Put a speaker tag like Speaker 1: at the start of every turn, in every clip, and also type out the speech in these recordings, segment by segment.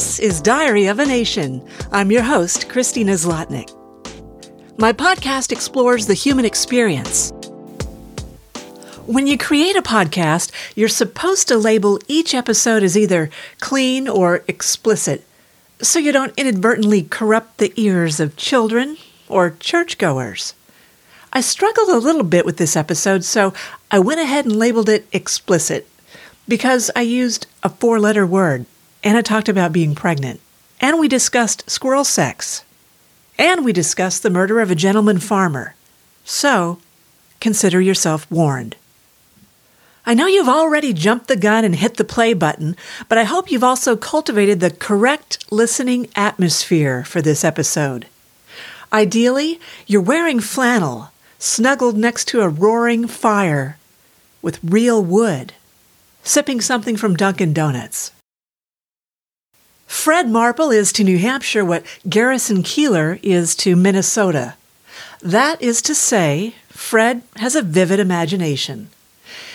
Speaker 1: This is Diary of a Nation. I'm your host, Christina Zlotnick. My podcast explores the human experience. When you create a podcast, you're supposed to label each episode as either clean or explicit, so you don't inadvertently corrupt the ears of children or churchgoers. I struggled a little bit with this episode, so I went ahead and labeled it explicit because I used a four letter word. Anna talked about being pregnant. And we discussed squirrel sex. And we discussed the murder of a gentleman farmer. So, consider yourself warned. I know you've already jumped the gun and hit the play button, but I hope you've also cultivated the correct listening atmosphere for this episode. Ideally, you're wearing flannel, snuggled next to a roaring fire with real wood, sipping something from Dunkin' Donuts. Fred Marple is to New Hampshire what Garrison Keillor is to Minnesota. That is to say, Fred has a vivid imagination.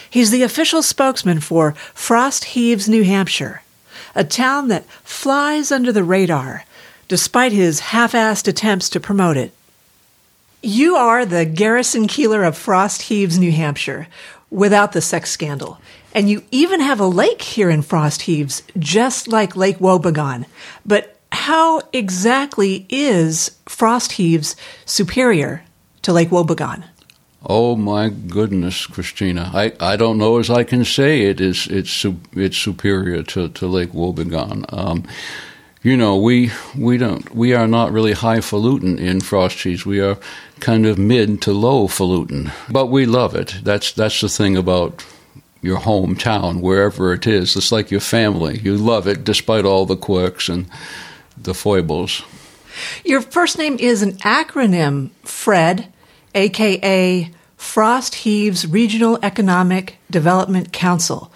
Speaker 1: He's the official spokesman for Frost Heaves, New Hampshire, a town that flies under the radar, despite his half assed attempts to promote it. You are the Garrison Keillor of Frost Heaves, New Hampshire, without the sex scandal. And you even have a lake here in Frost Heaves, just like Lake Wobegon. But how exactly is Frost Heaves superior to Lake Wobegon?
Speaker 2: Oh my goodness, Christina! I, I don't know as I can say it is it's it's superior to, to Lake Wobegon. Um, you know, we we don't we are not really highfalutin in Frost Heaves. We are kind of mid to low falutin, but we love it. That's that's the thing about your hometown, wherever it is. It's like your family. You love it despite all the quirks and the foibles.
Speaker 1: Your first name is an acronym, Fred, aka Frost Heaves Regional Economic Development Council.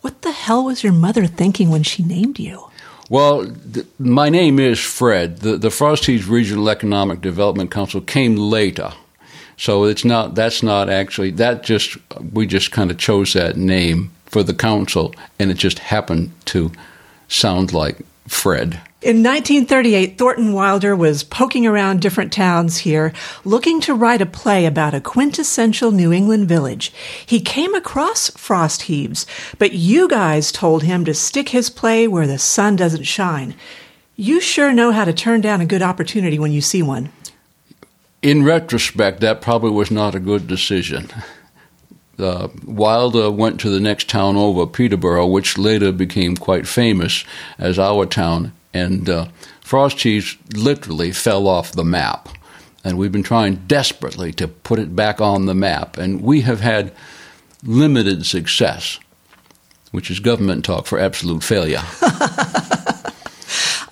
Speaker 1: What the hell was your mother thinking when she named you?
Speaker 2: Well, th- my name is Fred. The, the Frost Heaves Regional Economic Development Council came later. So it's not that's not actually that just we just kind of chose that name for the council and it just happened to sound like Fred.
Speaker 1: In 1938, Thornton Wilder was poking around different towns here, looking to write a play about a quintessential New England village. He came across Frost Heaves, but you guys told him to stick his play where the sun doesn't shine. You sure know how to turn down a good opportunity when you see one
Speaker 2: in retrospect, that probably was not a good decision. Uh, Wilder went to the next town over, Peterborough, which later became quite famous as our town, and uh, Frost Heaves literally fell off the map. And we've been trying desperately to put it back on the map, and we have had limited success, which is government talk for absolute failure.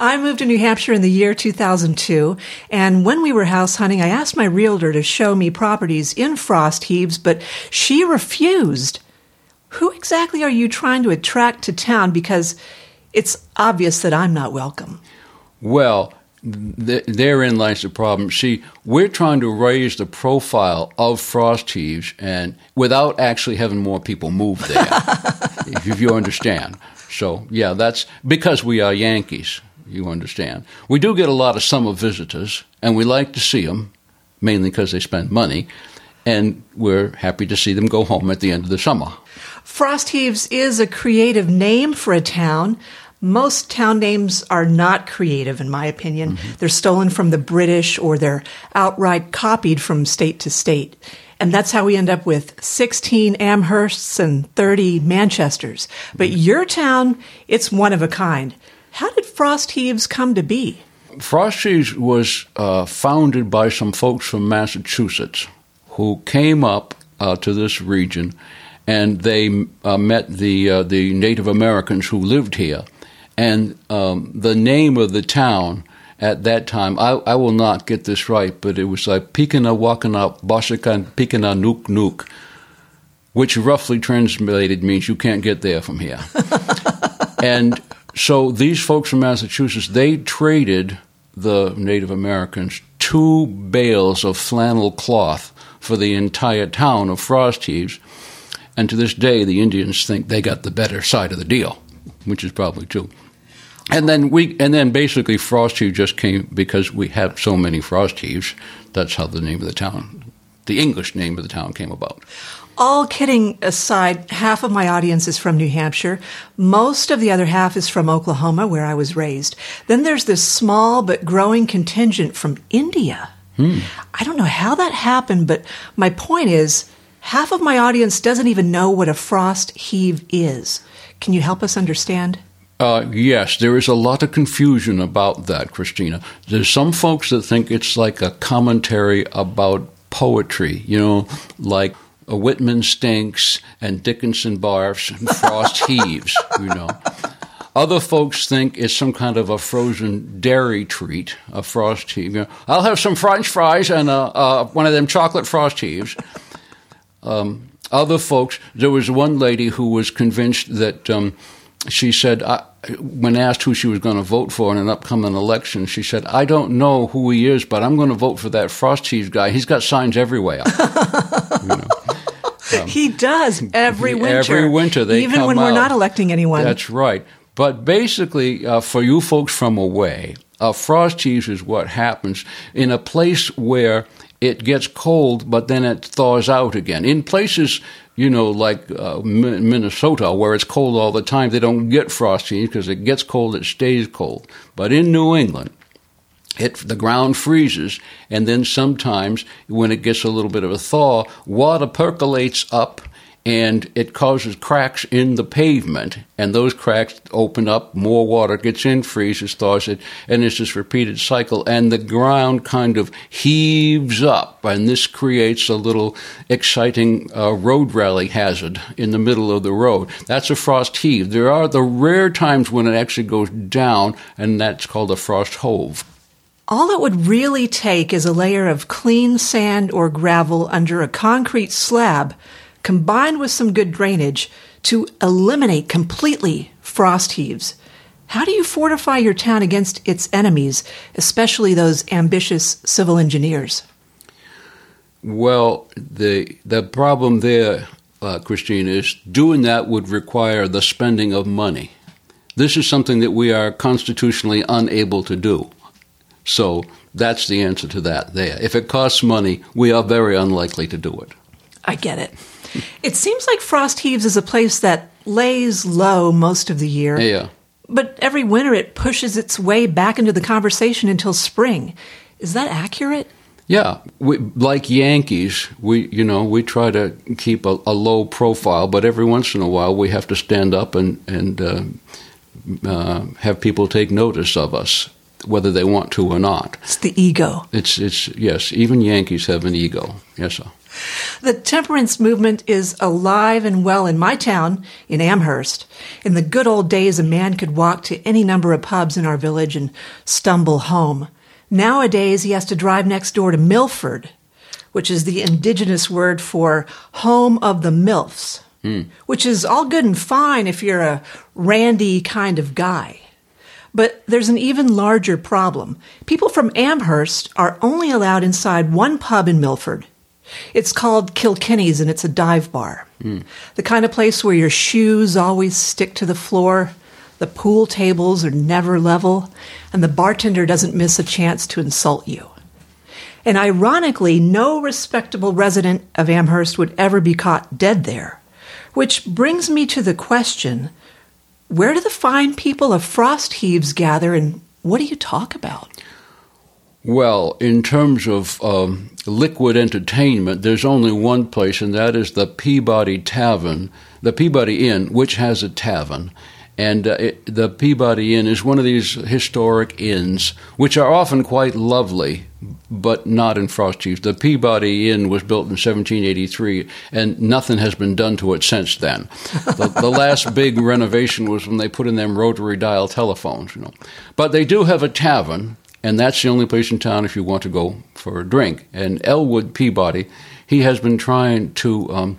Speaker 1: I moved to New Hampshire in the year 2002, and when we were house hunting, I asked my realtor to show me properties in Frost Heaves, but she refused. Who exactly are you trying to attract to town? Because it's obvious that I'm not welcome.
Speaker 2: Well, th- therein lies the problem. See, we're trying to raise the profile of Frost Heaves, and without actually having more people move there, if you understand. So, yeah, that's because we are Yankees you understand. We do get a lot of summer visitors, and we like to see them, mainly because they spend money, and we're happy to see them go home at the end of the summer.
Speaker 1: Frost Heaves is a creative name for a town. Most town names are not creative, in my opinion. Mm-hmm. They're stolen from the British or they're outright copied from state to state. And that's how we end up with 16 Amhersts and 30 Manchesters. But mm-hmm. your town, it's one of a kind. How did Frost Heaves come to be?
Speaker 2: Frost Heaves was uh, founded by some folks from Massachusetts who came up uh, to this region and they uh, met the, uh, the Native Americans who lived here. And um, the name of the town at that time, I, I, will not get this right, but it was like Pikana Wakana Boshakan Pikana Nuk Nuk, which roughly translated means you can't get there from here. and so these folks from Massachusetts, they traded the Native Americans two bales of flannel cloth for the entire town of Frost Heaves. And to this day, the Indians think they got the better side of the deal, which is probably true. And then we, and then basically Frost Heave just came because we had so many Frost Heaves. That's how the name of the town, the English name of the town, came about.
Speaker 1: All kidding aside, half of my audience is from New Hampshire. Most of the other half is from Oklahoma, where I was raised. Then there's this small but growing contingent from India. Hmm. I don't know how that happened, but my point is half of my audience doesn't even know what a frost heave is. Can you help us understand?
Speaker 2: Uh, yes, there is a lot of confusion about that, Christina. There's some folks that think it's like a commentary about poetry, you know, like Whitman stinks and Dickinson barfs and Frost heaves, you know. Other folks think it's some kind of a frozen dairy treat, a frost heave. You know, I'll have some French fries and uh, uh, one of them chocolate frost heaves. Um, other folks, there was one lady who was convinced that um, she said, I, when asked who she was going to vote for in an upcoming election, she said, I don't know who he is, but I'm going to vote for that Frost Heaves guy. He's got signs everywhere.
Speaker 1: um, he does every winter.
Speaker 2: Every winter, they
Speaker 1: even when
Speaker 2: we're
Speaker 1: not electing anyone.
Speaker 2: That's right. But basically, uh, for you folks from away, uh, frost heaves is what happens in a place where it gets cold, but then it thaws out again. In places, you know, like uh, Minnesota, where it's cold all the time, they don't get frost heaves because it gets cold, it stays cold. But in New England, it, the ground freezes, and then sometimes when it gets a little bit of a thaw, water percolates up and it causes cracks in the pavement, and those cracks open up, more water gets in, freezes, thaws it, and it's this repeated cycle, and the ground kind of heaves up, and this creates a little exciting uh, road rally hazard in the middle of the road. That's a frost heave. There are the rare times when it actually goes down, and that's called a frost hove.
Speaker 1: All it would really take is a layer of clean sand or gravel under a concrete slab combined with some good drainage to eliminate completely frost heaves. How do you fortify your town against its enemies, especially those ambitious civil engineers?
Speaker 2: Well, the the problem there, uh, Christine, is doing that would require the spending of money. This is something that we are constitutionally unable to do. So that's the answer to that there. If it costs money, we are very unlikely to do it.
Speaker 1: I get it. It seems like Frost Heaves is a place that lays low most of the year.
Speaker 2: Yeah.
Speaker 1: But every winter it pushes its way back into the conversation until spring. Is that accurate?
Speaker 2: Yeah, we, like Yankees, we you know we try to keep a, a, low profile, but every once in a while we have to stand up and and uh, uh, have people take notice of us, whether they want to or not.
Speaker 1: It's the ego.
Speaker 2: It's it's yes. Even Yankees have an ego. Yes, sir.
Speaker 1: The temperance movement is alive and well in my town, in Amherst. In the good old days, a man could walk to any number of pubs in our village and stumble home. Nowadays, he has to drive next door to Milford, which is the indigenous word for home of the MILFs, mm. which is all good and fine if you're a randy kind of guy. But there's an even larger problem. People from Amherst are only allowed inside one pub in Milford it's called Kilkenny's and it's a dive bar. Mm. The kind of place where your shoes always stick to the floor, the pool tables are never level, and the bartender doesn't miss a chance to insult you. And ironically, no respectable resident of Amherst would ever be caught dead there. Which brings me to the question where do the fine people of Frost Heaves gather and what do you talk about?
Speaker 2: Well, in terms of um, liquid entertainment, there's only one place, and that is the Peabody Tavern, the Peabody Inn, which has a tavern. And uh, it, the Peabody Inn is one of these historic inns, which are often quite lovely, but not in Frost Heaves. The Peabody Inn was built in 1783, and nothing has been done to it since then. the, the, last big renovation was when they put in them rotary dial telephones, you know. But they do have a tavern, and that's the only place in town if you want to go for a drink. And Elwood Peabody, he has been trying to um,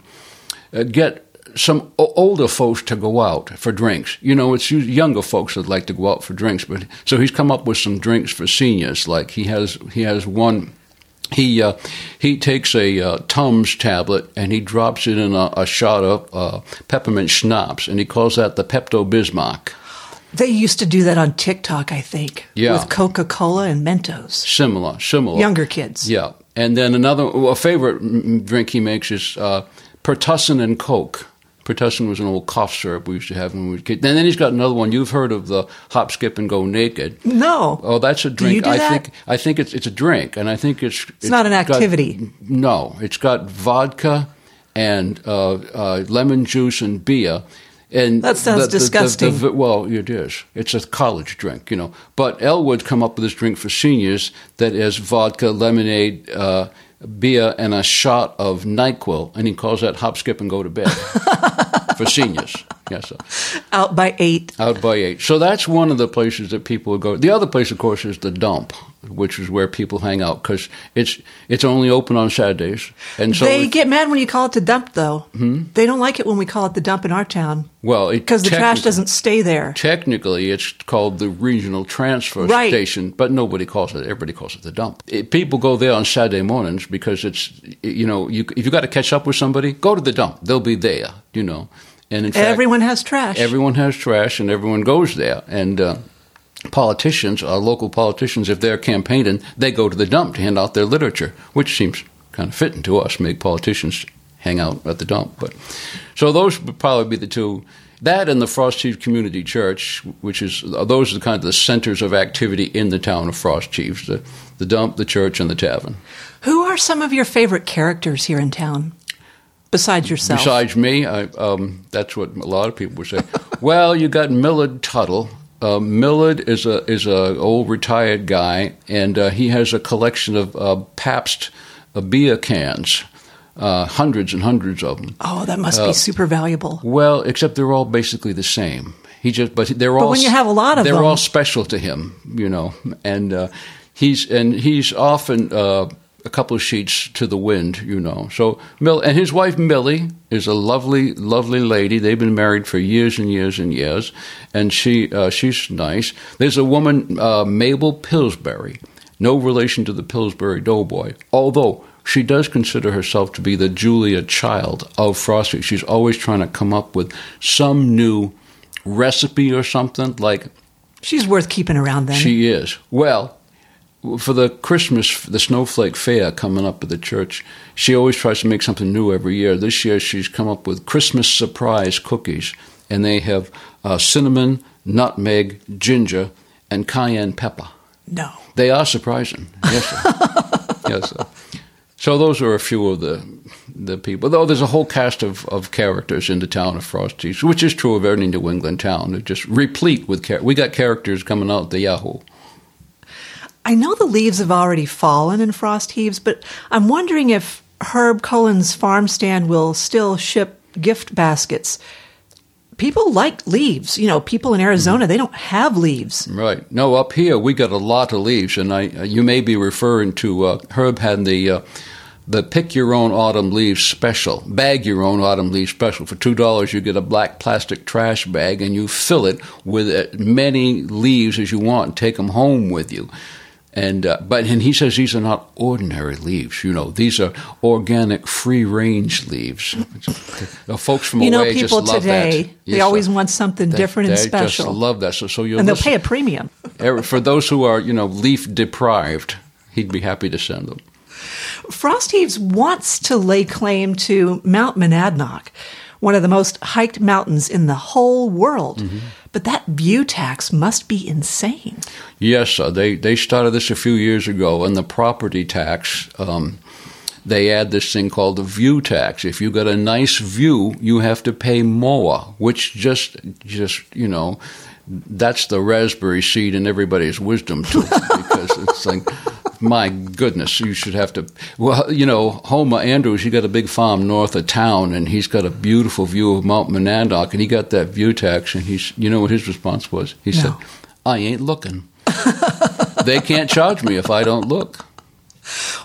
Speaker 2: uh, get some older folks to go out for drinks. You know, it's younger folks that like to go out for drinks, but so he's come up with some drinks for seniors. Like he has, he has one. He uh, he takes a uh, Tums tablet and he drops it in a, a shot of uh, peppermint schnapps, and he calls that the Pepto Bismarck.
Speaker 1: They used to do that on TikTok, I think.
Speaker 2: Yeah.
Speaker 1: With Coca Cola and Mentos.
Speaker 2: Similar, similar.
Speaker 1: Younger kids.
Speaker 2: Yeah. And then another, a favorite drink he makes is uh, Pertussin and Coke. Pertussin was an old cough syrup we used to have when we were kids. And then he's got another one. You've heard of the hop, skip, and go naked.
Speaker 1: No.
Speaker 2: Oh, that's a drink.
Speaker 1: you do
Speaker 2: I
Speaker 1: that?
Speaker 2: think I think it's it's a drink, and I think it's it's,
Speaker 1: not an
Speaker 2: got-
Speaker 1: activity.
Speaker 2: no, it's got vodka and uh, uh, lemon juice and beer. And
Speaker 1: That sounds disgusting.
Speaker 2: well, it is. It's a college drink, you know. But Elwood come up with this drink for seniors that is vodka, lemonade, uh, beer, and a shot of Nyquil, and he calls that hop, skip, and go to bed for seniors. Yes, sir
Speaker 1: Out by eight.
Speaker 2: out by eight. So that's one of the places that people would go. The other place, of course, is the dump, which is where people hang out because it's it's only open on Saturdays. And so,
Speaker 1: they get mad when you call it the dump, though. Hmm? They don't like it when we call it the dump in our town
Speaker 2: well,
Speaker 1: because the trash doesn't stay there.
Speaker 2: Technically, it's called the regional transfer
Speaker 1: Right.
Speaker 2: station, but nobody calls it. Everybody calls it the dump. It, people go there on Saturday mornings because it's you know you, if you got to catch up with somebody, go to the dump. They'll be there. You know, and in fact,
Speaker 1: Everyone has trash.
Speaker 2: Everyone has trash, and everyone goes there. And uh, politicians, our local politicians, if they're campaigning, they go to the dump to hand out their literature, which seems kind of fitting to us. Make politicians hang out at the dump. But so those would probably be the two. That and the Frost Heaves Community Church, which is those are the kind of the centers of activity in the town of Frost Heaves: the, the dump, the church, and the tavern.
Speaker 1: Who are some of your favorite characters here in town besides yourself?
Speaker 2: Besides me, I, um, that's what a lot of people would say. well, you got Millard Tuttle. Uh, Millard is a is a old retired guy, and uh, he has a collection of uh, Pabst uh, beer cans, uh, hundreds and hundreds of them.
Speaker 1: oh, that must
Speaker 2: Uh,
Speaker 1: be super valuable.
Speaker 2: Well, except they're all basically the same. He just, but they're all.
Speaker 1: when you have a lot of them, they're
Speaker 2: all special to him, you know. And uh, he's and he's often uh, a couple of sheets to the wind, you know. So Mill and his wife Millie is a lovely, lovely lady. They've been married for years and years and years, and she uh, she's nice. There's a woman, uh, Mabel Pillsbury, no relation to the Pillsbury Doughboy, although. She does consider herself to be the Julia Child of Frosty. She's always trying to come up with some new recipe or something. Like
Speaker 1: She's worth keeping around then.
Speaker 2: she is. Well, for the Christmas, the Snowflake Fair coming up at the church, she always tries to make something new every year. This year, she's come up with Christmas surprise cookies, and they have uh, cinnamon, nutmeg, ginger, and cayenne pepper.
Speaker 1: no.
Speaker 2: They are surprising. Yes, sir. yes, sir. So those are a few of the the people. Though there's a whole cast of, of characters in the town of Frosties, which is true of any New England town. They're just replete with char- we got characters coming out the Yahoo.
Speaker 1: I know the leaves have already fallen in Frost Heaves, but I'm wondering if Herb Cullen's farm stand will still ship gift baskets. People like leaves. You know, people in Arizona, they don't have leaves.
Speaker 2: Right. No, up here we got a lot of leaves, and I you may be referring to uh, Herb had the uh, the pick your own autumn leaves special, bag your own autumn leaves special. For two dollars, you get a black plastic trash bag, and you fill it with as many leaves as you want, and take them home with you. And uh, but and he says these are not ordinary leaves. You know, these are organic, free range leaves. the folks from
Speaker 1: You know,
Speaker 2: away
Speaker 1: people
Speaker 2: just love
Speaker 1: today,
Speaker 2: that.
Speaker 1: they
Speaker 2: Yes,
Speaker 1: always
Speaker 2: sir.
Speaker 1: want something
Speaker 2: They-
Speaker 1: different and special. they.
Speaker 2: Just love that. So, so you'll
Speaker 1: and they'll
Speaker 2: listen-
Speaker 1: pay a premium.
Speaker 2: For those who are, you know, leaf deprived, he'd be happy to send them.
Speaker 1: Frost Heaves wants to lay claim to Mount Monadnock, one of the most hiked mountains in the whole world.
Speaker 2: Mm-hmm.
Speaker 1: But that view tax must be insane.
Speaker 2: Yes, sir. They they started this a few years ago, and the property tax. Um, they add this thing called the view tax. If you got a nice view, you have to pay more, which just just you know, that's the raspberry seed in everybody's wisdom tooth because it's like. My goodness, you should have to. Well, you know, Homer Andrews, he got a big farm north of town, and he's got a beautiful view of Mount Monadnock, and he got that view tax, and he's, you know what his response was? He said, I ain't looking. they can't charge me if I don't look.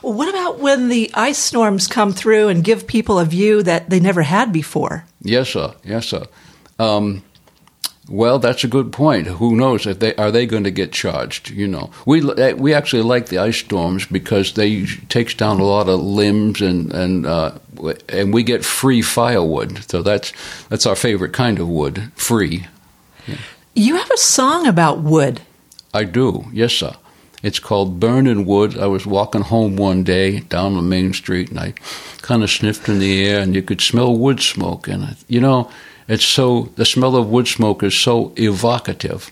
Speaker 1: Well, what about when the ice storms come through and give people a view that they never had before?
Speaker 2: Yes, sir. Yes, sir. Um, well, that's a good point. Who knows if they are they going to get charged? You know, we eh, we actually like the ice storms because they takes down a lot of limbs and and uh, and we get free firewood. So that's that's our favorite kind of wood, free.
Speaker 1: You have a song about wood.
Speaker 2: I do, yes, sir. It's called Burning Wood. I was walking home one day down the main street and I kind of sniffed in the air and you could smell wood smoke. And, you know, it's so, the smell of wood smoke is so evocative.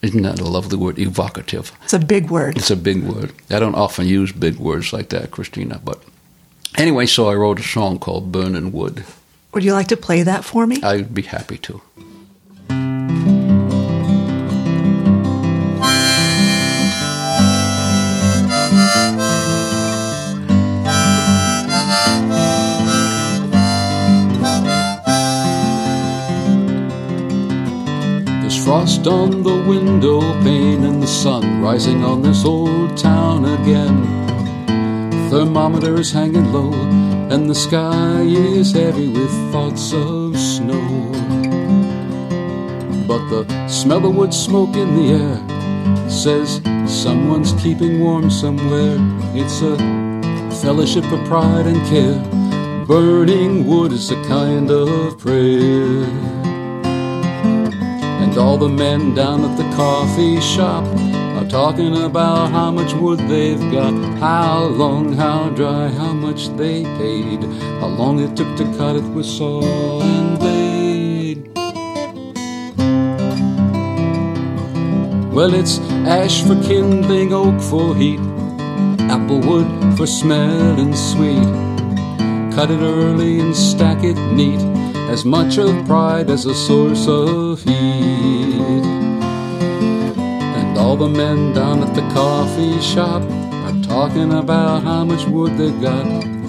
Speaker 2: Isn't that a lovely word, evocative?
Speaker 1: It's a big word.
Speaker 2: It's a big word. I don't often use big words like that, Christina. But anyway, so I wrote a song called Burning Wood.
Speaker 1: Would you like to play that for me?
Speaker 2: I'd be happy to. Frost on the window pane and the sun rising on this old town again. Thermometer is hanging low and the sky is heavy with thoughts of snow. But the smell of wood smoke in the air says someone's keeping warm somewhere. It's a fellowship of pride and care. Burning wood is a kind of prayer. And all the men down at the coffee shop are talking about how much wood they've got, how long, how dry, how much they paid, how long it took to cut it with saw and blade. Well, it's ash for kindling, oak for heat, apple wood for smelling sweet. Cut it early and stack it neat as much of pride as a source of heat. And all the men down at the coffee shop are talking about how much wood they've got,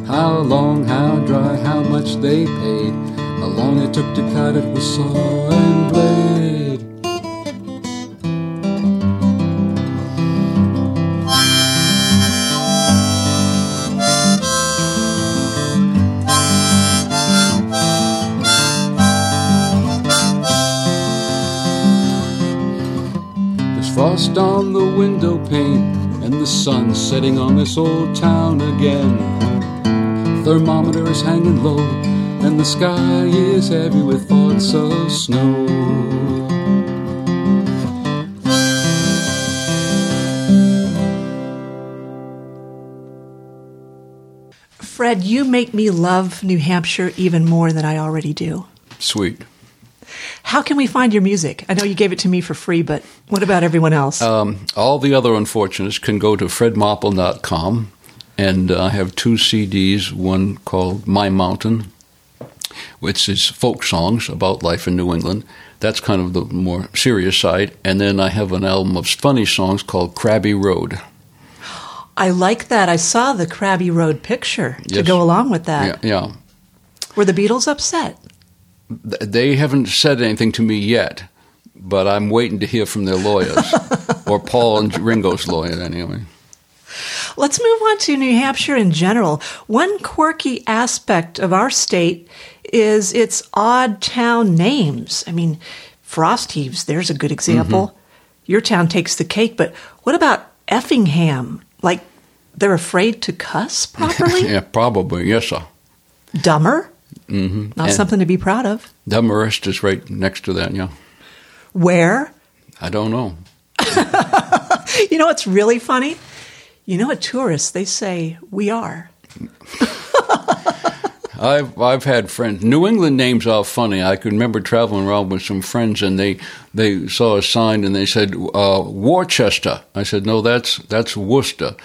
Speaker 2: how long, how dry, how much they paid, how long it took to cut it with saw setting on this old town again. Thermometer is hanging low and the sky is heavy with thoughts of snow.
Speaker 1: Fred, you make me love New Hampshire even more than I already do.
Speaker 2: Sweet.
Speaker 1: How can we find your music? I know you gave it to me for free, but what about everyone else?
Speaker 2: Um, all the other unfortunates can go to fredmarple.com, and uh, I have two CDs, one called My Mountain, which is folk songs about life in New England. That's kind of the more serious side. And then I have an album of funny songs called Crabby Road.
Speaker 1: I like that. I saw the Crabby Road picture to
Speaker 2: Yes.
Speaker 1: go along with that.
Speaker 2: Yeah, yeah.
Speaker 1: Were the Beatles upset?
Speaker 2: Th- They haven't said anything to me yet, but I'm waiting to hear from their lawyers, or Paul and Ringo's lawyer, anyway.
Speaker 1: Let's move on to New Hampshire in general. One quirky aspect of our state is its odd town names. I mean, Frost Heaves, there's a good example.
Speaker 2: Mm-hmm.
Speaker 1: Your town takes the cake, but what about Effingham? Like, they're afraid to cuss properly?
Speaker 2: yeah, probably, yes, sir.
Speaker 1: Dummer?
Speaker 2: Hmm
Speaker 1: Not something to be proud of.
Speaker 2: Demarest is right next to that, yeah.
Speaker 1: Where?
Speaker 2: I don't know.
Speaker 1: You know what's really funny? You know, what tourists, they say, we are.
Speaker 2: I've I've had friends. New England names are funny. I can remember traveling around with some friends, and they they saw a sign and they said uh, Worcester. I said no, that's that's Worcester.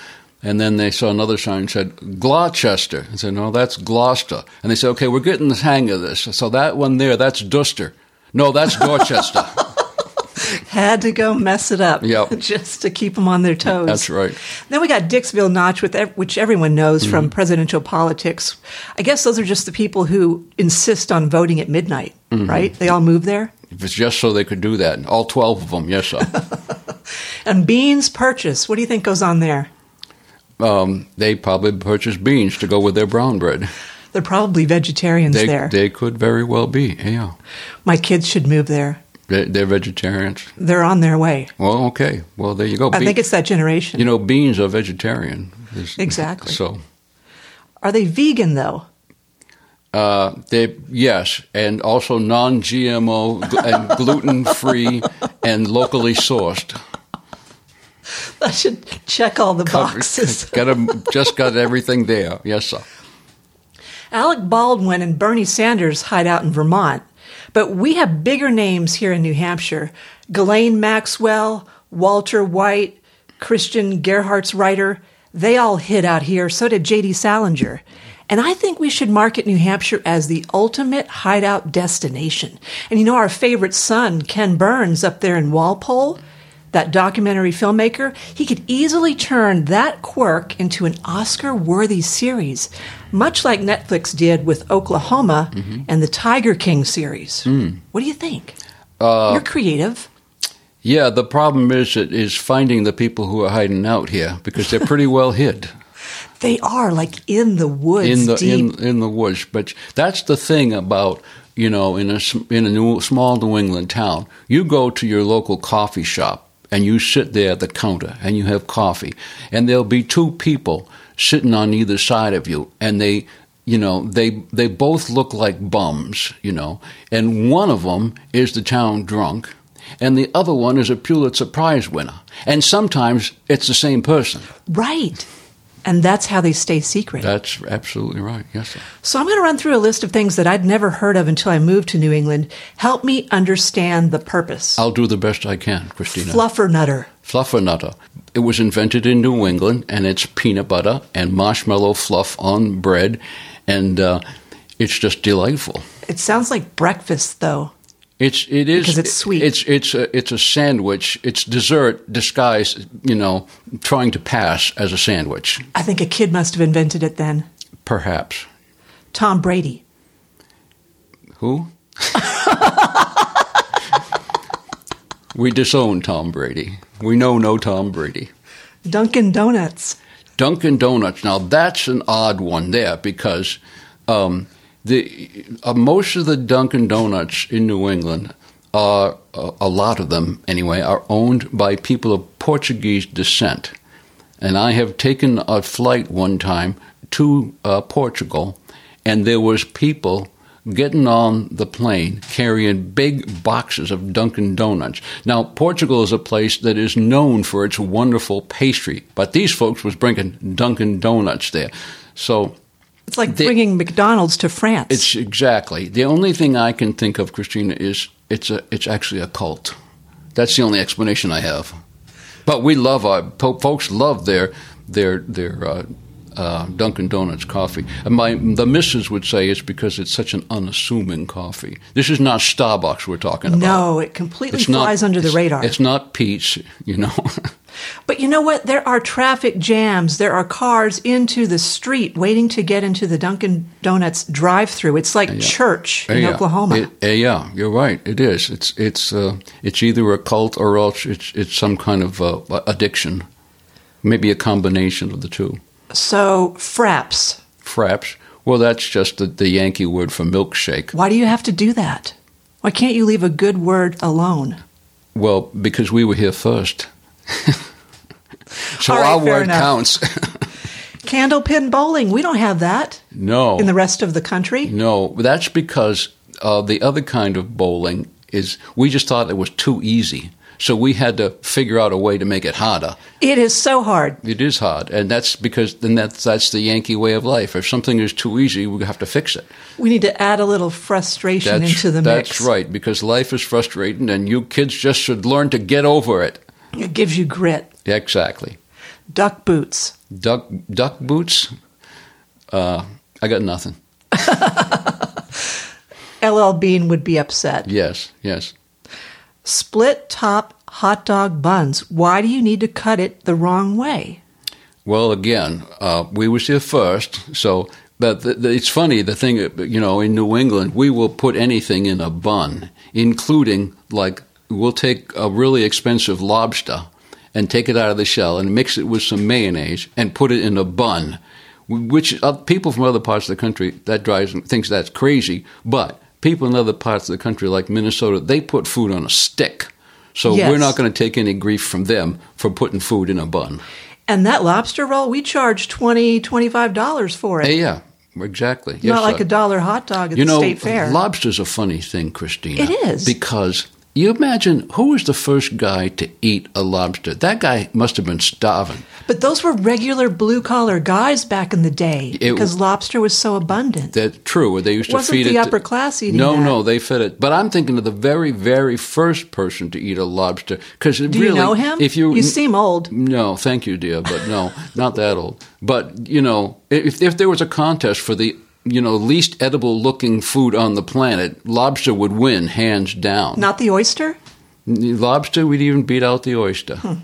Speaker 2: And then they saw another sign said Gloucester. I said no, that's Gloucester. And they said okay, we're getting the hang of this. So that one there, that's Duster. No, that's Dorchester.
Speaker 1: Had to go mess it up
Speaker 2: Yep.
Speaker 1: just to keep them on their toes.
Speaker 2: that's right.
Speaker 1: Then we got Dixville Notch, with which everyone knows from mm-hmm. presidential politics. I guess those are just the people who insist on voting at midnight, mm-hmm. right? They all move there.
Speaker 2: If it's just so they could do that, all twelve of them, yes, sir.
Speaker 1: And Beans Purchase, what do you think goes on there?
Speaker 2: Um, they probably purchased beans to go with their brown bread.
Speaker 1: They're probably vegetarians
Speaker 2: They
Speaker 1: there.
Speaker 2: they could very well be. Yeah,
Speaker 1: My kids should move there.
Speaker 2: they, they're vegetarians.
Speaker 1: They're on their way.
Speaker 2: Well, okay. Well, there you go.
Speaker 1: I
Speaker 2: Be-
Speaker 1: think it's that generation.
Speaker 2: you know, beans are vegetarian.
Speaker 1: Exactly.
Speaker 2: So,
Speaker 1: Are they vegan though?
Speaker 2: Uh, they yes, and also non-GMO and gluten-free and locally sourced.
Speaker 1: I should check all the boxes.
Speaker 2: got 'em- just got everything there. Yes, sir.
Speaker 1: Alec Baldwin and Bernie Sanders hide out in Vermont, but we have bigger names here in New Hampshire. Ghislaine Maxwell, Walter White, Christian Gerhartsreiter, they all hid out here. So did J.D. Salinger. And I think we should market New Hampshire as the ultimate hideout destination. And you know, our favorite son, Ken Burns, up there in Walpole, that documentary filmmaker, he could easily turn that quirk into an Oscar worthy series, much like Netflix did with Oklahoma mm-hmm. and the Tiger King series. Hmm. What do you think? Uh, You're creative.
Speaker 2: Yeah, the problem is it is finding the people who are hiding out here because they're pretty well hid.
Speaker 1: They are like in the woods,
Speaker 2: in the
Speaker 1: deep.
Speaker 2: in in the woods. But that's the thing about you know in a in a new, small New England town. You go to your local coffee shop and you sit there at the counter and you have coffee, and there'll be two people sitting on either side of you, and they. You know, they they both look like bums. You know, and one of them is the town drunk, and the other one is a Pulitzer Prize winner. And sometimes it's the same person.
Speaker 1: right. And that's how they stay secret.
Speaker 2: That's absolutely right. Yes, sir.
Speaker 1: So I'm going to run through a list of things that I'd never heard of until I moved to New England. Help me understand the purpose.
Speaker 2: I'll do the best I can, Christina.
Speaker 1: Fluffernutter.
Speaker 2: Fluffernutter. It was invented in New England, and it's peanut butter and marshmallow fluff on bread, and uh, it's just delightful.
Speaker 1: It sounds like breakfast, though.
Speaker 2: It's it is
Speaker 1: Because it's sweet.
Speaker 2: It's it's a, it's a sandwich. It's dessert disguised, you know, trying to pass as a sandwich.
Speaker 1: I think a kid must have invented it then.
Speaker 2: Perhaps.
Speaker 1: Tom Brady.
Speaker 2: Who? we disown Tom Brady. We know no Tom Brady.
Speaker 1: Dunkin' Donuts.
Speaker 2: Dunkin' Donuts. Now that's an odd one there because um, the uh, most of the Dunkin' Donuts in New England are uh, a lot of them anyway are owned by people of Portuguese descent, and I have taken a flight one time to uh, Portugal, and there was people getting on the plane carrying big boxes of Dunkin' Donuts. Now, Portugal is a place that is known for its wonderful pastry, but these folks was bringing Dunkin' Donuts there. So
Speaker 1: It's like
Speaker 2: They-
Speaker 1: bringing McDonald's to France.
Speaker 2: it's exactly the only thing I can think of, Christina, is it's a it's actually a cult. That's the only explanation I have. But we love our po- folks love their their their uh, uh, Dunkin' Donuts coffee. And my the missus would say it's because it's such an unassuming coffee. This is not Starbucks we're talking about.
Speaker 1: no, it completely
Speaker 2: It's
Speaker 1: flies
Speaker 2: not,
Speaker 1: under the radar.
Speaker 2: It's not Pete's, you know.
Speaker 1: But you know what? There are traffic jams. There are cars into the street waiting to get into the Dunkin' Donuts drive-through. It's like church in
Speaker 2: Yeah,
Speaker 1: Oklahoma.
Speaker 2: It, yeah, you're right. It is. It's it's uh, it's either a cult or else it's it's some kind of uh, addiction. Maybe a combination of the two.
Speaker 1: so, fraps.
Speaker 2: Fraps. Well, that's just the, the Yankee word for milkshake.
Speaker 1: Why do you have to do that? Why can't you leave a good word alone?
Speaker 2: Well, because we were here first. so
Speaker 1: right,
Speaker 2: our word
Speaker 1: enough.
Speaker 2: counts.
Speaker 1: Candlepin bowling. We don't have that
Speaker 2: no.
Speaker 1: in the rest of the country.
Speaker 2: No, that's because uh, the other kind of bowling is we just thought it was too easy. So we had to figure out a way to make it harder.
Speaker 1: It is so hard.
Speaker 2: It is hard, and that's because then that's that's the Yankee way of life. If something is too easy, we have to fix it.
Speaker 1: We need to add a little frustration
Speaker 2: That's,
Speaker 1: into the
Speaker 2: that's
Speaker 1: mix.
Speaker 2: That's right, because life is frustrating, and you kids just should learn to get over it.
Speaker 1: It gives you grit.
Speaker 2: Exactly.
Speaker 1: Duck boots.
Speaker 2: Duck duck boots. Uh, I got nothing.
Speaker 1: LL Bean would be upset.
Speaker 2: Yes, yes.
Speaker 1: Split top hot dog buns. Why do you need to cut it the wrong way?
Speaker 2: Well, again, uh, we was here first, so. But the, the, it's funny the thing, you know, in New England, we will put anything in a bun, including like we'll take a really expensive lobster and take it out of the shell and mix it with some mayonnaise and put it in a bun. Which uh, people from other parts of the country that drives thinks that's crazy, but people in other parts of the country like Minnesota, they put food on a stick. So
Speaker 1: Yes.
Speaker 2: we're not going to take any grief from them for putting food in a bun.
Speaker 1: And that lobster roll, we charge $20, $25 for it.
Speaker 2: Hey, yeah, exactly. Yes,
Speaker 1: Not like a dollar hot dog at
Speaker 2: You
Speaker 1: the
Speaker 2: know,
Speaker 1: state fair.
Speaker 2: lobster's a funny thing, Christina.
Speaker 1: It is.
Speaker 2: because you imagine who was the first guy to eat a lobster? That guy must have been starving.
Speaker 1: but those were regular blue collar guys back in the day
Speaker 2: It-
Speaker 1: because lobster was so abundant.
Speaker 2: That's true. They used to
Speaker 1: Wasn't
Speaker 2: feed
Speaker 1: the
Speaker 2: it. to-
Speaker 1: upper class eating
Speaker 2: No,
Speaker 1: that?
Speaker 2: no, they fed it. But I'm thinking of the very, very first person to eat a lobster. Because
Speaker 1: Do
Speaker 2: really,
Speaker 1: you know him?
Speaker 2: If you
Speaker 1: you seem old.
Speaker 2: No, thank you, dear, but no, not that old. But you know, if if there was a contest for the you know least edible looking food on the planet, lobster would win hands down.
Speaker 1: Not the oyster?
Speaker 2: Lobster would even beat out the oyster.
Speaker 1: Hmm.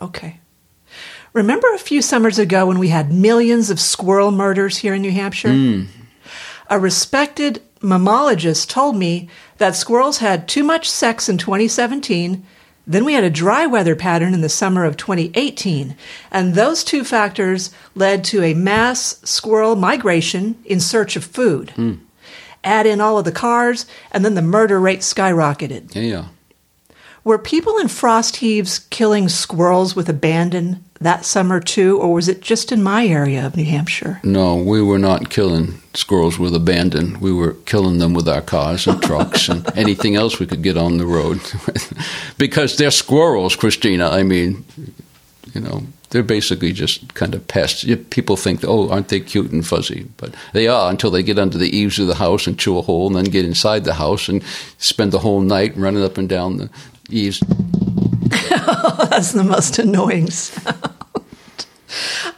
Speaker 1: Okay. Remember a few summers ago when we had millions of squirrel murders here in New Hampshire? A respected mammologist told me that squirrels had too much sex in 2017. Then we had a dry weather pattern in the summer of 2018. And those two factors led to a mass squirrel migration in search of food. Hmm. Add in all of the cars, and then the murder rate skyrocketed.
Speaker 2: Yeah, yeah.
Speaker 1: Were people in frost heaves killing squirrels with abandon that summer too, or was it just in my area of New Hampshire?
Speaker 2: No, we were not killing squirrels with abandon. We were killing them with our cars and trucks and anything else we could get on the road. because they're squirrels, Christina. I mean, you know, they're basically just kind of pests. People think, oh, aren't they cute and fuzzy? But they are until they get under the eaves of the house and chew a hole and then get inside the house and spend the whole night running up and down the eaves.
Speaker 1: Oh, that's the most annoying sound.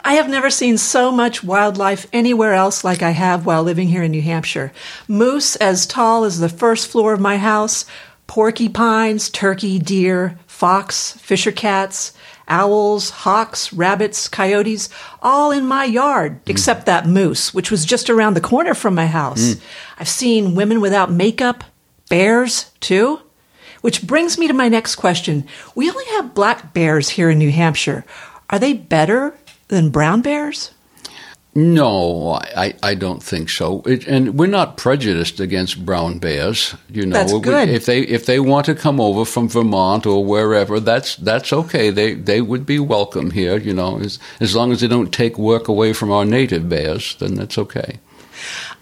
Speaker 1: I have never seen so much wildlife anywhere else like I have while living here in New Hampshire. Moose as tall as the first floor of my house, porcupines, turkey, deer, fox, fisher cats, owls, hawks, rabbits, coyotes, all in my yard, hmm. except that moose, which was just around the corner from my house. Hmm. I've seen women without makeup, bears, too. Which brings me to my next question. We only have black bears here in New Hampshire. Are they better than brown bears?
Speaker 2: No, I, I don't think so. It, and we're not prejudiced against brown bears. You know,
Speaker 1: That's good.
Speaker 2: if they if they want to come over from Vermont or wherever, that's that's okay. They they would be welcome here. You know, as as long as they don't take work away from our native bears, then that's okay.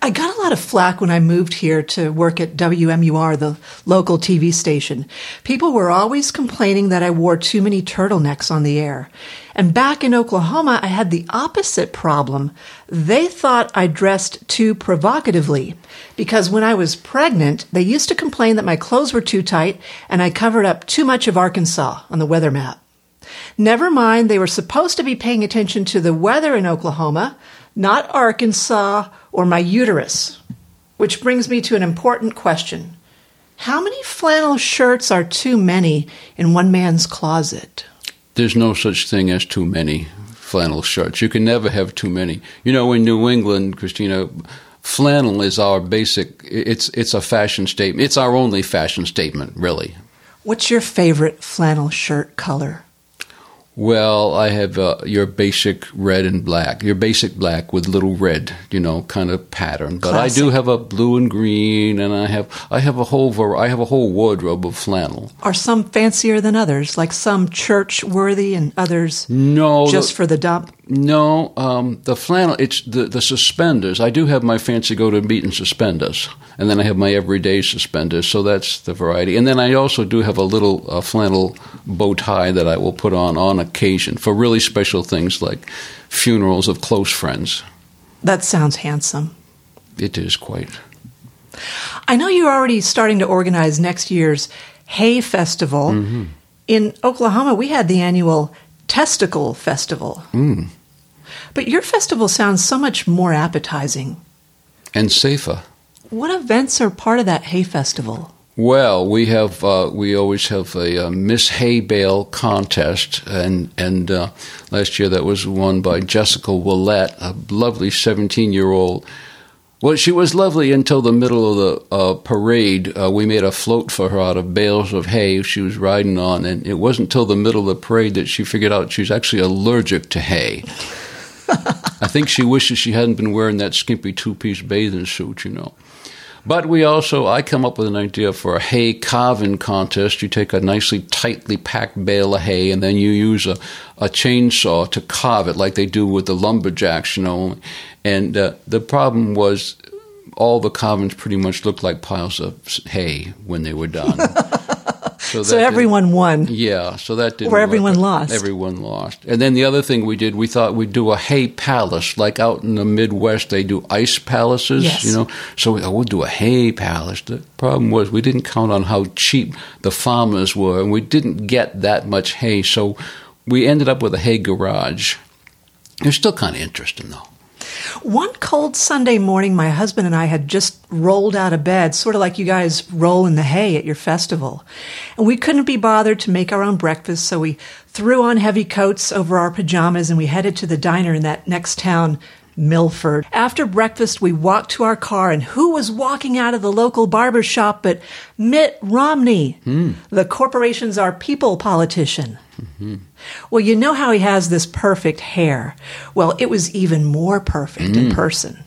Speaker 1: I got a lot of flack when I moved here to work at WMUR, the local TV station. People were always complaining that I wore too many turtlenecks on the air. And back in Oklahoma, I had the opposite problem. They thought I dressed too provocatively because when I was pregnant, they used to complain that my clothes were too tight and I covered up too much of Arkansas on the weather map. Never mind, they were supposed to be paying attention to the weather in Oklahoma, not Arkansas or my uterus. Which brings me to an important question How many flannel shirts are too many in one man's closet?
Speaker 2: There's no such thing as too many flannel shirts. You can never have too many. You know, in New England, Christina, flannel is our basic. It's it's a fashion statement. It's our only fashion statement, really.
Speaker 1: What's your favorite flannel shirt color?
Speaker 2: Well, I have uh, your basic red and black, your basic black with little red, you know, kind of pattern. But I do have a blue and green, and I have I have a whole var- I have a whole wardrobe of flannel.
Speaker 1: Are some fancier than others, like some church worthy and others
Speaker 2: No,
Speaker 1: just
Speaker 2: the,
Speaker 1: for the dump?
Speaker 2: No, um, the flannel. It's the the suspenders. I do have my fancy go to meet and suspenders, and then I have my everyday suspenders. So that's the variety. And then I also do have a little uh, flannel bow tie that I will put on on occasion for really special things like funerals of close friends.
Speaker 1: That sounds handsome.
Speaker 2: It is quite.
Speaker 1: I know you're already starting to organize next year's Hay Festival.
Speaker 2: Mm-hmm.
Speaker 1: In Oklahoma, we had the annual Testicle Festival.
Speaker 2: Mm.
Speaker 1: But your festival sounds so much more appetizing.
Speaker 2: and safer.
Speaker 1: What events are part of that Hay Festival?
Speaker 2: Well, we have uh, we always have a uh, Miss Hay Bale contest, and and uh, last year that was won by Jessica Willette, a lovely seventeen year old. Well, she was lovely until the middle of the uh, parade. Uh, we made a float for her out of bales of hay she was riding on, and it wasn't until the middle of the parade that she figured out she was actually allergic to hay. I think she wishes she hadn't been wearing that skimpy two piece bathing suit, you know. But we also, I come up with an idea for a hay carving contest. You take a nicely tightly packed bale of hay and then you use a, a chainsaw to carve it like they do with the lumberjacks, you know. And uh, the problem was all the carvings pretty much looked like piles of hay when they were done.
Speaker 1: So, so everyone won.
Speaker 2: Yeah, so that didn't.
Speaker 1: Or everyone
Speaker 2: work.
Speaker 1: lost.
Speaker 2: Everyone lost. And then the other thing we did, we thought we'd do a hay palace, like out in the Midwest, they do ice palaces.
Speaker 1: Yes.
Speaker 2: You know, so we, oh, we'll do a hay palace. The problem was we didn't count on how cheap the farmers were, and we didn't get that much hay. So we ended up with a hay garage. It's still kind of interesting, though.
Speaker 1: One cold Sunday morning, my husband and I had just rolled out of bed, sort of like you guys roll in the hay at your festival. And we couldn't be bothered to make our own breakfast, so we threw on heavy coats over our pajamas and we headed to the diner in that next town, Milford. After breakfast, we walked to our car, and who was walking out of the local barber shop but Mitt Romney, hmm. the corporation's our people politician? Mm-hmm. Well, you know how he has this perfect hair. Well, it was even more perfect in mm. person.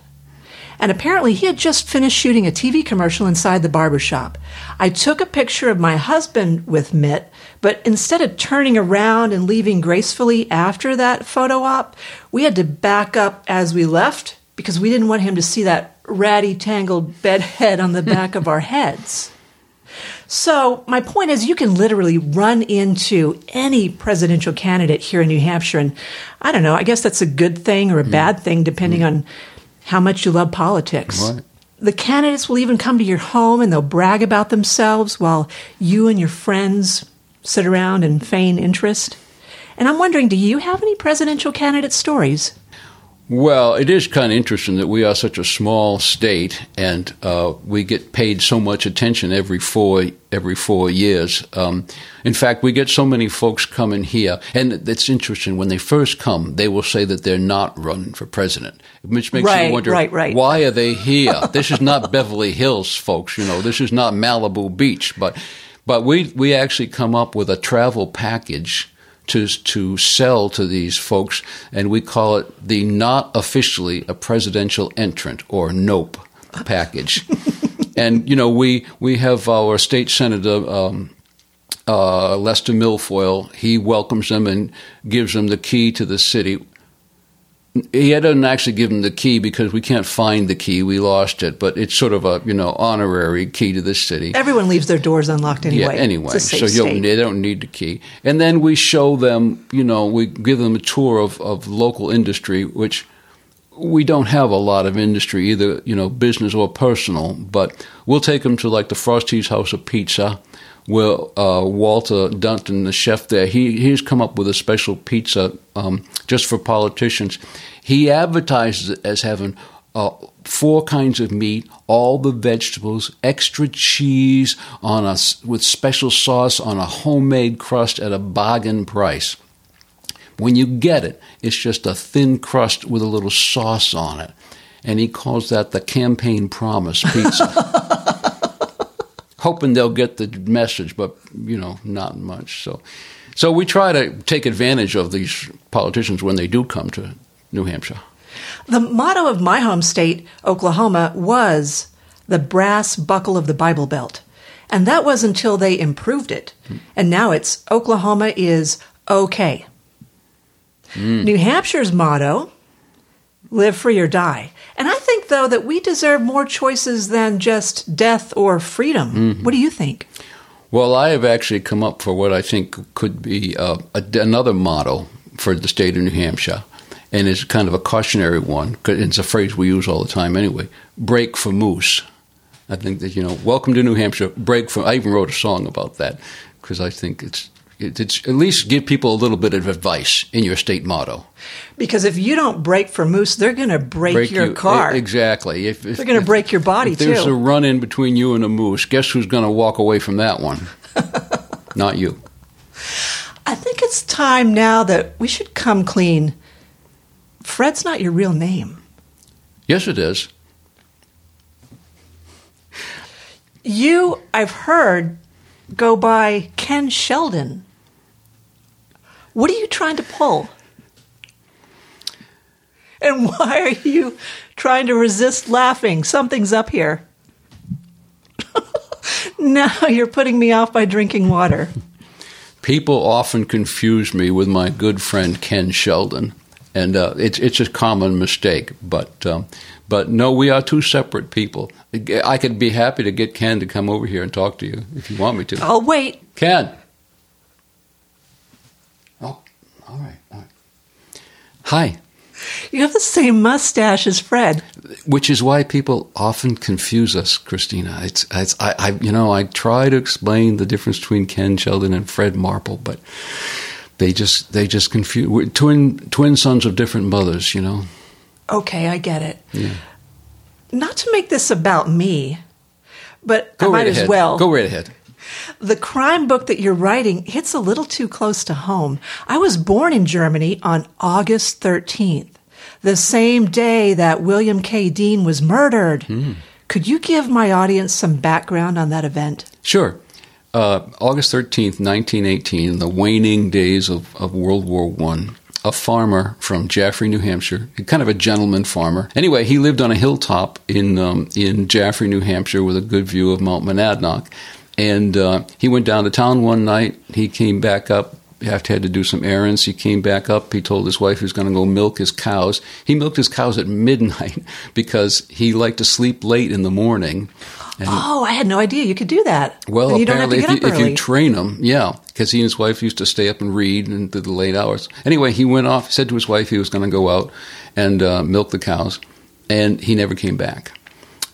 Speaker 1: And apparently, he had just finished shooting a TV commercial inside the barber shop. I took a picture of my husband with Mitt, but instead of turning around and leaving gracefully after that photo op, we had to back up as we left because we didn't want him to see that ratty, tangled bed head on the back of our heads. So, my point is, you can literally run into any presidential candidate here in New Hampshire. And I don't know, I guess that's a good thing or a mm. bad thing, depending mm. on how much you love politics.
Speaker 2: Right.
Speaker 1: The candidates will even come to your home and they'll brag about themselves while you and your friends sit around and feign interest. And I'm wondering, do you have any presidential candidate stories?
Speaker 2: Well, it is kind of interesting that we are such a small state, and uh, we get paid so much attention every four every four years. Um, in fact, we get so many folks coming here, and it's interesting when they first come, they will say that they're not running for president, which makes
Speaker 1: Right,
Speaker 2: you wonder
Speaker 1: right, right.
Speaker 2: why are they here? this is not Beverly Hills, folks. You know, this is not Malibu Beach, but but we we actually come up with a travel package to to sell to these folks, and we call it the not officially a presidential entrant or NOPE package. and you know, we we have our state senator. Um, uh, Lester Milfoil, he welcomes them and gives them the key to the city. He doesn't actually give them the key because we can't find the key. We lost it, but it's sort of a you know honorary key to the city.
Speaker 1: Everyone leaves their doors unlocked anyway.
Speaker 2: Yeah, anyway. So you don't, they don't need the key. And then we show them, you know, we give them a tour of, of local industry, which we don't have a lot of industry, either, you know, business or personal, but we'll take them to like the Frosty's House of Pizza, where uh, Walter Dunton, the chef there, he, he's come up with a special pizza um, just for politicians. He advertises it as having uh, four kinds of meat, all the vegetables, extra cheese on a with special sauce on a homemade crust at a bargain price. When you get it, it's just a thin crust with a little sauce on it, and he calls that the campaign promise pizza. Hoping they'll get the message, but you know, not much. So, so we try to take advantage of these politicians when they do come to New Hampshire.
Speaker 1: The motto of my home state, Oklahoma, was the brass buckle of the Bible Belt. And that was until they improved it. And now it's Oklahoma is okay. New Hampshire's motto, live free or die. And I think, though, that we deserve more choices than just death or freedom. What do you think?
Speaker 2: Well, I have actually come up for what I think could be uh, a, another motto for the state of New Hampshire, and it's kind of a cautionary one. 'cause It's a phrase we use all the time anyway. Break for moose. I think that you know, welcome to New Hampshire. Break for. I even wrote a song about that because I think it's at least give people a little bit of advice in your state motto.
Speaker 1: Because if you don't break for moose, they're going to break, your
Speaker 2: you-
Speaker 1: car.
Speaker 2: exactly. If, if,
Speaker 1: They're gonna break your body,
Speaker 2: if There's
Speaker 1: too.
Speaker 2: a run in between you and a moose. Guess who's going to walk away from that one? Not you.
Speaker 1: I think it's time now that we should come clean. Fred's not your real name.
Speaker 2: Yes, it is.
Speaker 1: You, I've heard, go by Ken Sheldon. What are you trying to pull? And why are you trying to resist laughing? Something's up here. now you're putting me off by drinking water.
Speaker 2: People often confuse me with my good friend Ken Sheldon, and uh, it's it's a common mistake. But um, but no, we are two separate people. I could be happy to get Ken to come over here and talk to you if you want me to.
Speaker 1: I'll wait.
Speaker 2: Ken. Oh, all right, all right. Hi.
Speaker 1: You have the same mustache as Fred.
Speaker 2: Which is why people often confuse us, Christina. It's, it's I, I, you know, I try to explain the difference between Ken Sheldon and Fred Marple, but they just they just confuse we're twin twin sons of different mothers. You know.
Speaker 1: Okay, I get it. Yeah. Not to make this about me, but
Speaker 2: Go
Speaker 1: I might
Speaker 2: right
Speaker 1: as
Speaker 2: ahead.
Speaker 1: well.
Speaker 2: Go right ahead.
Speaker 1: The crime book that you're writing hits a little too close to home. I was born in Germany on August 13th, the same day that William K. Dean was murdered. Could you give my audience some background on that event?
Speaker 2: Sure. Uh, August 13th, 1918, in the waning days of, of World War I, a farmer from Jaffrey, New Hampshire, kind of a gentleman farmer. Anyway, he lived on a hilltop in, um, in Jaffrey, New Hampshire, with a good view of Mount Monadnock. And uh, he went down to town one night. He came back up after had to do some errands. He came back up. He told his wife he was going to go milk his cows. He milked his cows at midnight because he liked to sleep late in the morning. And
Speaker 1: Oh, I had no idea you could do that.
Speaker 2: well,
Speaker 1: you don't have to
Speaker 2: apparently,
Speaker 1: get
Speaker 2: if,
Speaker 1: up
Speaker 2: you,
Speaker 1: early.
Speaker 2: if you train him, yeah, because he and his wife used to stay up and read into the late hours. Anyway, he went off, said to his wife he was going to go out and uh, milk the cows, and he never came back.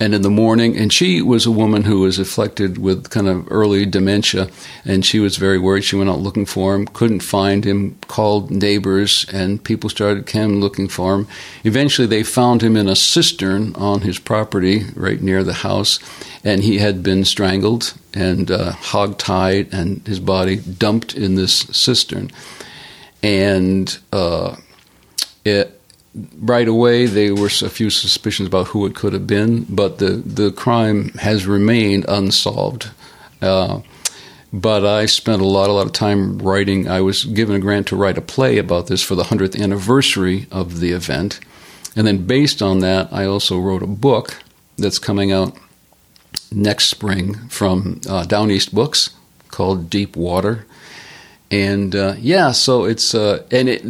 Speaker 2: And in the morning, and she was a woman who was afflicted with kind of early dementia, and she was very worried. She went out looking for him, couldn't find him, called neighbors, and people started came looking for him. Eventually, they found him in a cistern on his property right near the house, and he had been strangled and uh, hog-tied, and his body dumped in this cistern. And uh, it, right away there were a few suspicions about who it could have been, but the, the crime has remained unsolved. Uh, but I spent a lot, a lot of time writing. I was given a grant to write a play about this for the 100th anniversary of the event. And then, based on that, I also wrote a book that's coming out next spring from uh, Down East Books called Deep Water. And uh, yeah, so it's, uh, and it,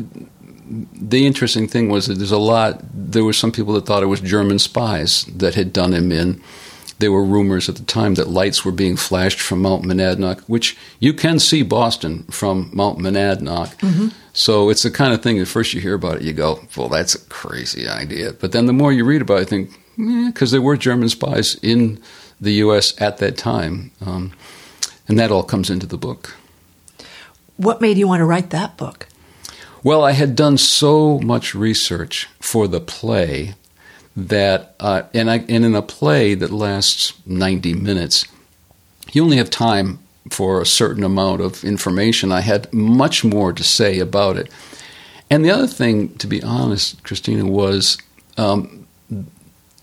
Speaker 2: the interesting thing was that there's a lot. There were some people that thought it was German spies that had done him in. There were rumors at the time that lights were being flashed from Mount Monadnock, which you can see Boston from Mount Monadnock. So it's the kind of thing that first you hear about it, you go, "Well, that's a crazy idea." But then the more you read about it, I think, because there were German spies in the U.S. at that time, um, and that all comes into the book.
Speaker 1: what made you want to write that book?
Speaker 2: Well, I had done so much research for the play that, uh, and, I, and in a play that lasts 90 minutes, you only have time for a certain amount of information. I had much more to say about it. And the other thing, to be honest, Christina, was um,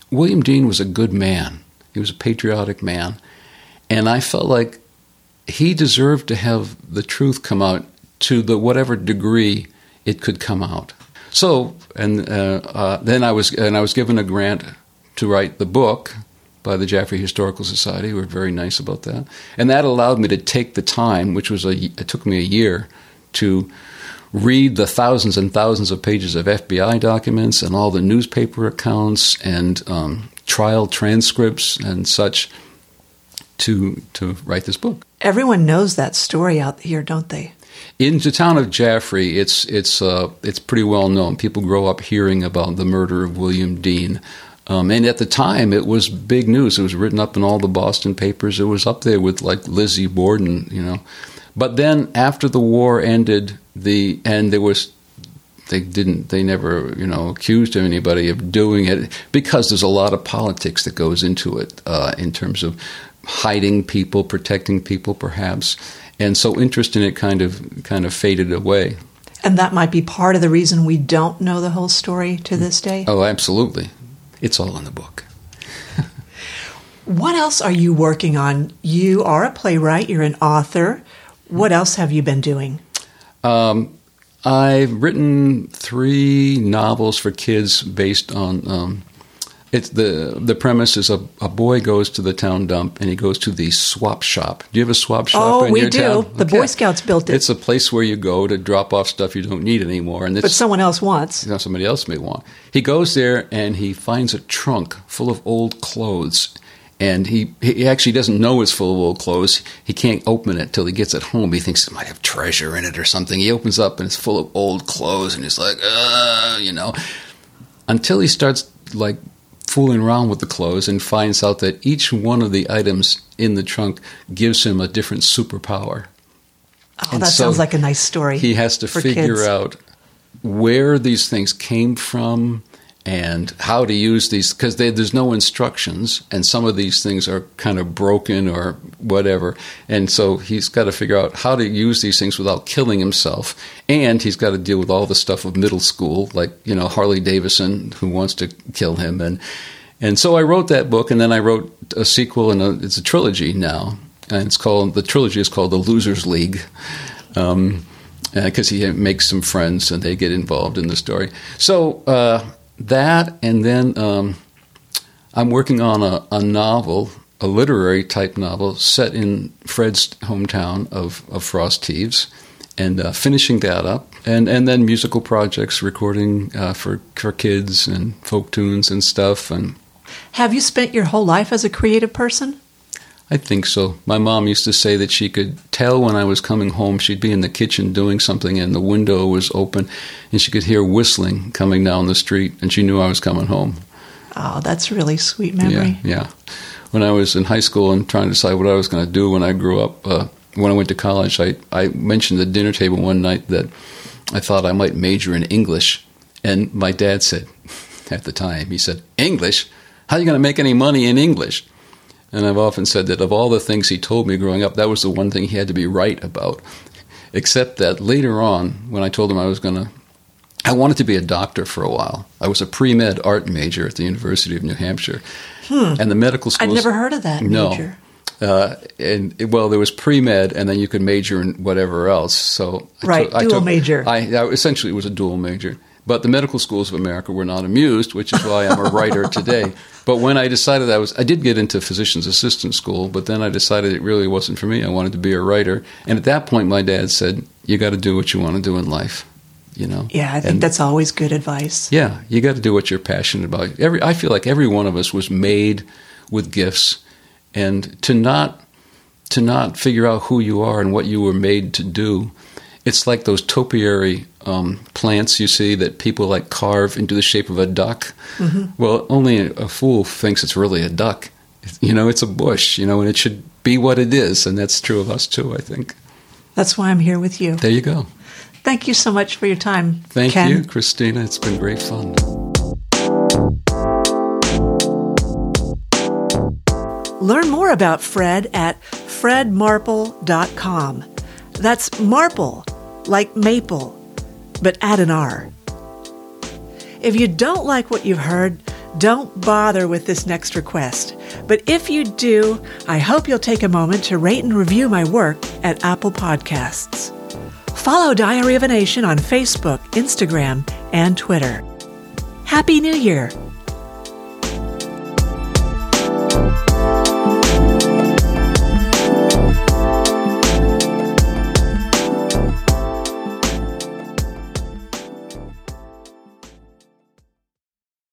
Speaker 2: William Dean was a good man. He was a patriotic man. And I felt like he deserved to have the truth come out to the whatever degree it could come out. So, and uh, uh, then I was and I was given a grant to write the book by the Jaffrey Historical Society. who were very nice about that, and that allowed me to take the time, which was a it took me a year to read the thousands and thousands of pages of FBI documents and all the newspaper accounts and um, trial transcripts and such to to write this book.
Speaker 1: Everyone knows that story out here, don't they?
Speaker 2: In the town of Jaffrey, it's it's uh, it's pretty well known. People grow up hearing about the murder of William Dean, um, and at the time it was big news. It was written up in all the Boston papers. It was up there with like Lizzie Borden, you know. But then after the war ended, the and there was they didn't they never you know accused anybody of doing it because there's a lot of politics that goes into it uh, in terms of hiding people, protecting people, perhaps. And so interest in it kind of kind of faded away.
Speaker 1: And that might be part of the reason we don't know the whole story to this day.
Speaker 2: Oh, absolutely. It's all in the book.
Speaker 1: What else are you working on? You are a playwright, you're an author. What else have you been doing?
Speaker 2: Um, I've written three novels for kids based on um, it's the the premise is a, a boy goes to the town dump and he goes to the swap shop. Do you have a swap shop
Speaker 1: Oh, we do.
Speaker 2: town?
Speaker 1: The Boy Scouts built it.
Speaker 2: It's a place where you go to drop off stuff you don't need anymore, and
Speaker 1: but someone else wants.
Speaker 2: you know, somebody else may want. He goes there and he finds a trunk full of old clothes. And he, he actually doesn't know it's full of old clothes. He can't open it till he gets it home. He thinks it might have treasure in it or something. He opens up and it's full of old clothes and he's like, uh, you know, until he starts like fooling around with the clothes and finds out that each one of the items in the trunk gives him a different superpower.
Speaker 1: Oh,
Speaker 2: And
Speaker 1: that
Speaker 2: so
Speaker 1: sounds like a nice story.
Speaker 2: He has to figure
Speaker 1: kids.
Speaker 2: out where these things came from and how to use these because there's no instructions and some of these things are kind of broken or whatever. And so he's got to figure out how to use these things without killing himself. And he's got to deal with all the stuff of middle school like you know harley davison who wants to kill him. And and so i wrote that book and then i wrote a sequel and a, it's a trilogy now. And it's called the trilogy is called the losers league um, because he makes some friends and they get involved in the story. So uh, that, and then um, I'm working on a, a novel, a literary type novel set in Fred's hometown of, of Frost Heaves, and uh, finishing that up, and, and then musical projects, recording uh, for for kids and folk tunes and stuff, and
Speaker 1: Have you spent your whole life as a creative person?
Speaker 2: I think so. My mom used to say that she could tell when I was coming home. She'd be in the kitchen doing something, and the window was open, and she could hear whistling coming down the street, and she knew I was coming home.
Speaker 1: Oh, that's really sweet memory.
Speaker 2: Yeah, yeah. When I was in high school and trying to decide what I was going to do when I grew up, uh, when I went to college, I, I mentioned at the dinner table one night that I thought I might major in English, and my dad said, at the time, he said, "English? How are you going to make any money in English?" And I've often said that of all the things he told me growing up, that was the one thing he had to be right about. Except that later on, when I told him I was going to, I wanted to be a doctor for a while. I was a pre med art major at the University of New Hampshire. And the medical school.
Speaker 1: Hmm. I'd never heard of that
Speaker 2: No.
Speaker 1: major.
Speaker 2: Uh, and well, there was pre med, and then you could major in whatever else. So I
Speaker 1: Right,
Speaker 2: I
Speaker 1: dual
Speaker 2: took-
Speaker 1: major.
Speaker 2: I, I essentially it was a dual major. But the medical schools of America were not amused, which is why I'm a writer today. But when I decided I was, I did get into physician's assistant school, but then I decided it really wasn't for me. I wanted to be a writer, and at that point, my dad said, "You got to do what you want to do in life." You know.
Speaker 1: Yeah, I think
Speaker 2: And-
Speaker 1: that's always good advice.
Speaker 2: yeah, you got to do what you're passionate about. Every I feel like every one of us was made with gifts, and to not to not figure out who you are and what you were made to do, it's like those topiary um, plants you see that people like carve into the shape of a duck. Well, only a, a fool thinks it's really a duck. You know, it's a bush. You know, and it should be what it is, and that's true of us too. I think.
Speaker 1: That's why I'm here with you.
Speaker 2: There you go.
Speaker 1: Thank you so much for your time.
Speaker 2: Thank
Speaker 1: Ken.
Speaker 2: you, Christina. It's been great fun.
Speaker 1: Learn more about Fred at fredmarple.com. That's marple, like maple, but add an R. If you don't like what you've heard, don't bother with this next request. But if you do, I hope you'll take a moment to rate and review my work at Apple Podcasts. Follow Diary of a Nation on Facebook, Instagram, and Twitter. Happy New Year!